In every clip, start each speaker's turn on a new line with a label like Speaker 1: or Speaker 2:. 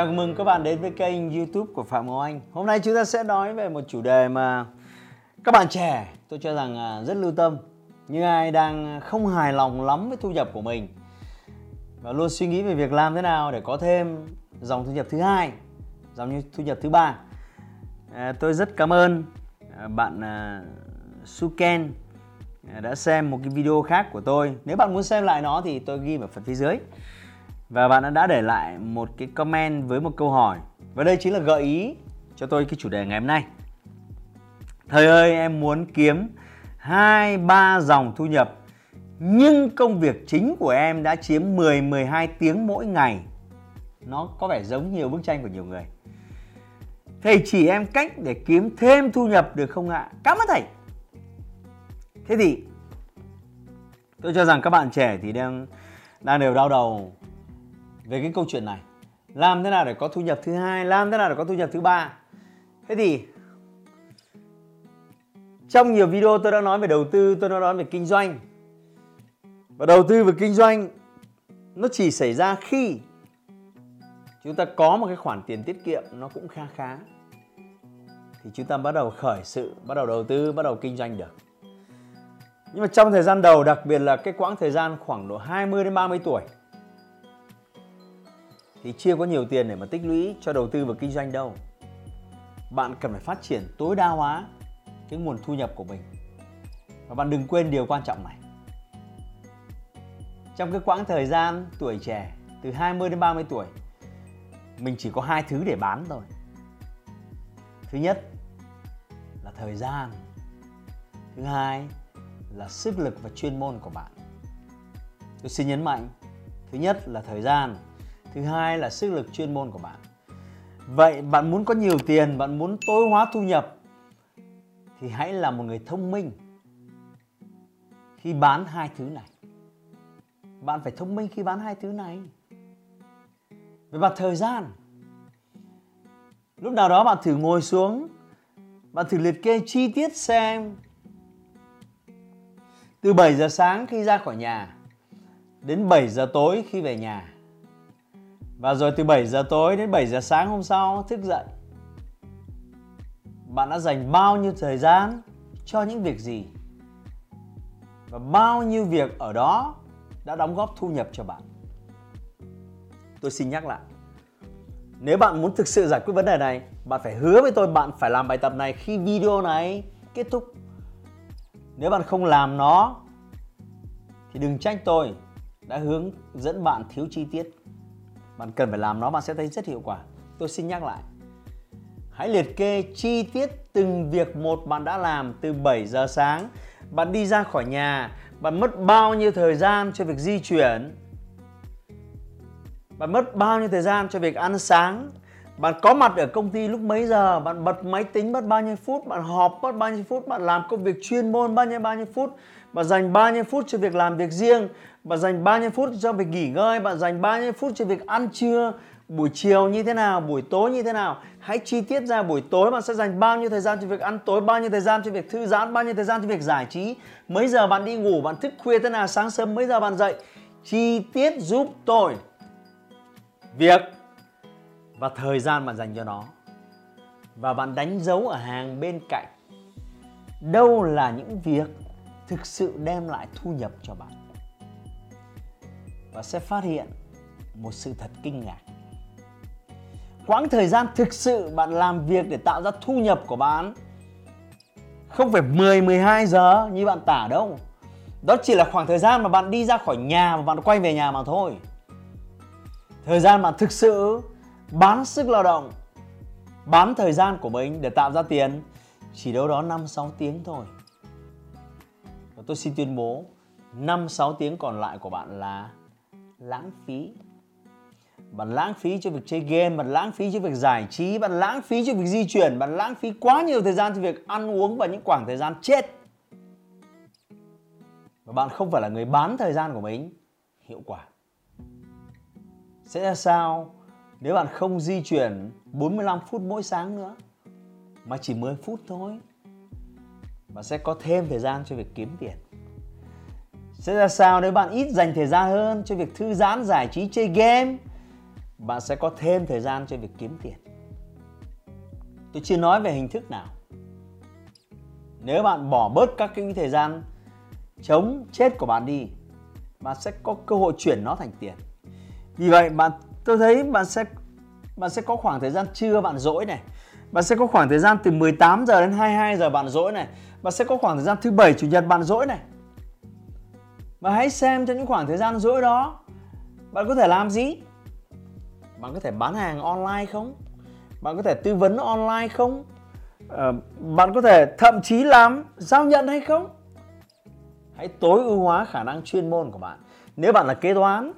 Speaker 1: Chào mừng các bạn đến với kênh YouTube của Phạm Ngọc Anh. Hôm nay chúng ta sẽ nói về một chủ đề mà các bạn trẻ tôi cho rằng à, rất lưu tâm. Những ai đang không hài lòng lắm với thu nhập của mình và luôn suy nghĩ về việc làm thế nào để có thêm dòng thu nhập thứ hai, dòng thu nhập thứ ba. À, tôi rất cảm ơn à, bạn à, Suken à, đã xem một cái video khác của tôi. Nếu bạn muốn xem lại nó thì tôi ghi ở phần phía dưới và bạn đã để lại một cái comment với một câu hỏi và đây chính là gợi ý cho tôi cái chủ đề ngày hôm nay thầy ơi, em muốn kiếm hai, ba dòng thu nhập, nhưng công việc chính của em đã chiếm 10 12 tiếng mỗi ngày. Nó có vẻ giống nhiều bức tranh của nhiều người. Thầy chỉ em cách để kiếm thêm thu nhập được không ạ? Cảm ơn thầy. Thế thì, tôi cho rằng các bạn trẻ thì đang đang đều đau đầu về cái câu chuyện này, làm thế nào để có thu nhập thứ hai, làm thế nào để có thu nhập thứ ba? Thế thì, trong nhiều video tôi đã nói về đầu tư, tôi đã nói về kinh doanh. Và đầu tư và kinh doanh, nó chỉ xảy ra khi chúng ta có một cái khoản tiền tiết kiệm nó cũng kha khá. Thì chúng ta bắt đầu khởi sự, bắt đầu đầu tư, bắt đầu kinh doanh được. Nhưng mà trong thời gian đầu, đặc biệt là cái quãng thời gian khoảng độ 20 đến 30 tuổi thì chưa có nhiều tiền để mà tích lũy cho đầu tư và kinh doanh đâu. Bạn cần phải phát triển tối đa hóa cái nguồn thu nhập của mình. Và bạn đừng quên điều quan trọng này. Trong cái quãng thời gian tuổi trẻ từ 20 đến 30 tuổi mình chỉ có hai thứ để bán thôi. Thứ nhất là thời gian. Thứ hai là sức lực và chuyên môn của bạn. Tôi xin nhấn mạnh, thứ nhất là thời gian, thứ hai là sức lực chuyên môn của bạn. Vậy bạn muốn có nhiều tiền, bạn muốn tối hóa thu nhập, thì hãy là một người thông minh khi bán hai thứ này. Bạn phải thông minh khi bán hai thứ này. Về mặt thời gian, lúc nào đó bạn thử ngồi xuống, bạn thử liệt kê chi tiết xem. Từ 7 giờ sáng khi ra khỏi nhà đến 7 giờ tối khi về nhà và rồi từ 7 giờ tối đến 7 giờ sáng hôm sau, thức dậy. Bạn đã dành bao nhiêu thời gian cho những việc gì? Và bao nhiêu việc ở đó đã đóng góp thu nhập cho bạn? Tôi xin nhắc lại, Nếu bạn muốn thực sự giải quyết vấn đề này, Bạn phải hứa với tôi bạn phải làm bài tập này khi video này kết thúc. Nếu bạn không làm nó, Thì đừng trách tôi đã hướng dẫn bạn thiếu chi tiết bạn cần phải làm nó, bạn sẽ thấy rất hiệu quả. Tôi xin nhắc lại. Hãy liệt kê chi tiết từng việc một bạn đã làm từ 7 giờ sáng. Bạn đi ra khỏi nhà, bạn mất bao nhiêu thời gian cho việc di chuyển? Bạn mất bao nhiêu thời gian cho việc ăn sáng? Bạn có mặt ở công ty lúc mấy giờ? Bạn bật máy tính mất bao nhiêu phút? Bạn họp mất bao nhiêu phút? Bạn làm công việc chuyên môn bao nhiêu bao nhiêu phút? Bạn dành bao nhiêu phút cho việc làm việc riêng? Bạn dành bao nhiêu phút cho việc nghỉ ngơi? Bạn dành bao nhiêu phút cho việc ăn trưa? Buổi chiều như thế nào? Buổi tối như thế nào? Hãy chi tiết ra buổi tối bạn sẽ dành bao nhiêu thời gian cho việc ăn tối, bao nhiêu thời gian cho việc thư giãn, bao nhiêu thời gian cho việc giải trí. Mấy giờ bạn đi ngủ? Bạn thức khuya thế nào? Sáng sớm mấy giờ bạn dậy? Chi tiết giúp tôi. Việc và thời gian bạn dành cho nó và bạn đánh dấu ở hàng bên cạnh đâu là những việc thực sự đem lại thu nhập cho bạn và sẽ phát hiện một sự thật kinh ngạc quãng thời gian thực sự bạn làm việc để tạo ra thu nhập của bạn không phải 10 12 giờ như bạn tả đâu. Đó chỉ là khoảng thời gian mà bạn đi ra khỏi nhà và bạn quay về nhà mà thôi. Thời gian bạn thực sự bán sức lao động, bán thời gian của mình để tạo ra tiền. Chỉ đâu đó 5 6 tiếng thôi. Và tôi xin tuyên bố 5 6 tiếng còn lại của bạn là lãng phí. bạn lãng phí cho việc chơi game bạn lãng phí cho việc giải trí bạn lãng phí cho việc di chuyển bạn lãng phí quá nhiều thời gian cho việc ăn uống và những khoảng thời gian chết. Và bạn không phải là người bán thời gian của mình. Hiệu quả. Sẽ ra sao? Nếu bạn không di chuyển 45 phút mỗi sáng nữa, mà chỉ 10 phút thôi, bạn sẽ có thêm thời gian cho việc kiếm tiền. Sẽ ra sao nếu bạn ít dành thời gian hơn cho việc thư giãn, giải trí, chơi game? Bạn sẽ có thêm thời gian cho việc kiếm tiền. Tôi chưa nói về hình thức nào. Nếu bạn bỏ bớt các cái thời gian chống chết của bạn đi, bạn sẽ có cơ hội chuyển nó thành tiền. Vì vậy, bạn tôi thấy bạn sẽ bạn sẽ có khoảng thời gian trưa bạn rỗi này. Bạn sẽ có khoảng thời gian từ 18 giờ đến 22 giờ bạn rỗi này. Bạn sẽ có khoảng thời gian thứ bảy chủ nhật bạn rỗi này. Và hãy xem cho những khoảng thời gian rỗi đó bạn có thể làm gì? Bạn có thể bán hàng online không? Bạn có thể tư vấn online không? À, bạn có thể thậm chí làm giao nhận hay không? Hãy tối ưu hóa khả năng chuyên môn của bạn. Nếu bạn là kế toán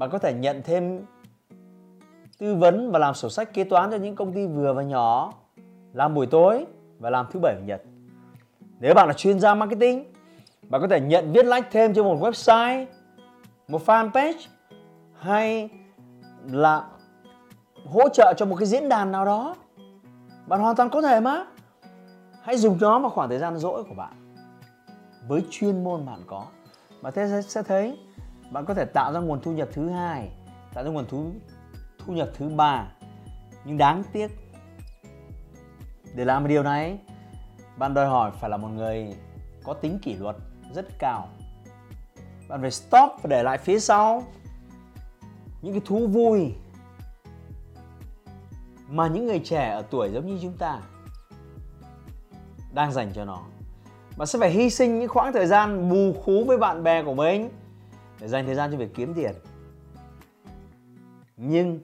Speaker 1: bạn có thể nhận thêm tư vấn và làm sổ sách kế toán cho những công ty vừa và nhỏ làm buổi tối và làm thứ bảy và nhật. Nếu bạn là chuyên gia marketing, bạn có thể nhận viết lách thêm cho một website, một fanpage hay là hỗ trợ cho một cái diễn đàn nào đó. Bạn hoàn toàn có thể mà. Hãy dùng nó vào khoảng thời gian rỗi của bạn. Với chuyên môn bạn có và thế sẽ thấy bạn có thể tạo ra nguồn thu nhập thứ hai, tạo ra nguồn thu thu nhập thứ ba. Nhưng đáng tiếc, để làm điều này, bạn đòi hỏi phải là một người có tính kỷ luật rất cao. Bạn phải stop và để lại phía sau những cái thú vui mà những người trẻ ở tuổi giống như chúng ta đang dành cho nó. Bạn sẽ phải hy sinh những khoảng thời gian bù khú với bạn bè của mình để dành thời gian cho việc kiếm tiền nhưng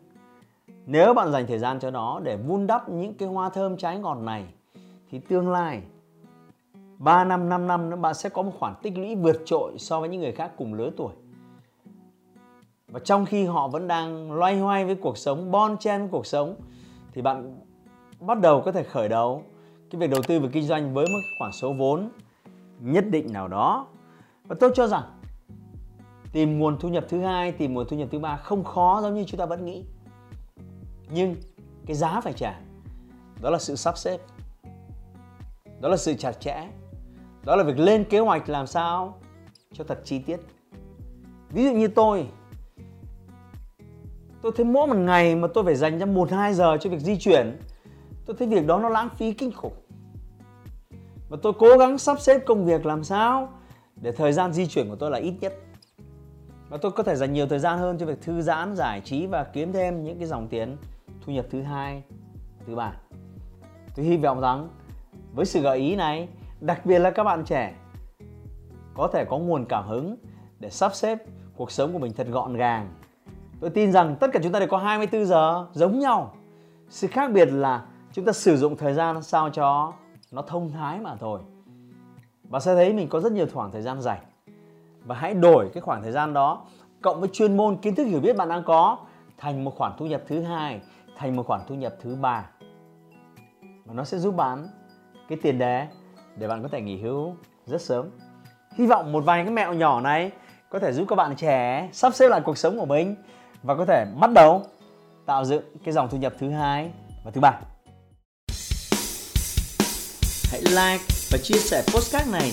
Speaker 1: nếu bạn dành thời gian cho nó để vun đắp những cái hoa thơm trái ngọt này thì tương lai 3 năm, 5 năm nữa bạn sẽ có một khoản tích lũy vượt trội so với những người khác cùng lứa tuổi. Và trong khi họ vẫn đang loay hoay với cuộc sống, bon chen với cuộc sống thì bạn bắt đầu có thể khởi đầu cái việc đầu tư và kinh doanh với một khoản số vốn nhất định nào đó. Và tôi cho rằng tìm nguồn thu nhập thứ hai, tìm nguồn thu nhập thứ ba không khó giống như chúng ta vẫn nghĩ. Nhưng cái giá phải trả đó là sự sắp xếp đó là sự chặt chẽ đó là việc lên kế hoạch làm sao cho thật chi tiết. Ví dụ như tôi tôi thấy mỗi một ngày mà tôi phải dành ra một hai giờ cho việc di chuyển tôi thấy việc đó nó lãng phí kinh khủng. Và tôi cố gắng sắp xếp công việc làm sao để thời gian di chuyển của tôi là ít nhất và tôi có thể dành nhiều thời gian hơn cho việc thư giãn, giải trí và kiếm thêm những cái dòng tiền thu nhập thứ hai, thứ ba tôi hy vọng rằng với sự gợi ý này, đặc biệt là các bạn trẻ có thể có nguồn cảm hứng để sắp xếp cuộc sống của mình thật gọn gàng. Tôi tin rằng tất cả chúng ta đều có 24 giờ giống nhau. Sự khác biệt là chúng ta sử dụng thời gian sao cho nó thông thái mà thôi. Và sẽ thấy mình có rất nhiều khoảng thời gian rảnh. Và hãy đổi cái khoảng thời gian đó cộng với chuyên môn kiến thức hiểu biết bạn đang có thành một khoản thu nhập thứ hai, thành một khoản thu nhập thứ ba. Và nó sẽ giúp bạn cái tiền đề để bạn có thể nghỉ hưu rất sớm. Hy vọng một vài cái mẹo nhỏ này có thể giúp các bạn trẻ sắp xếp lại cuộc sống của mình và có thể bắt đầu tạo dựng cái dòng thu nhập thứ hai và thứ ba. Hãy like và chia sẻ postcard này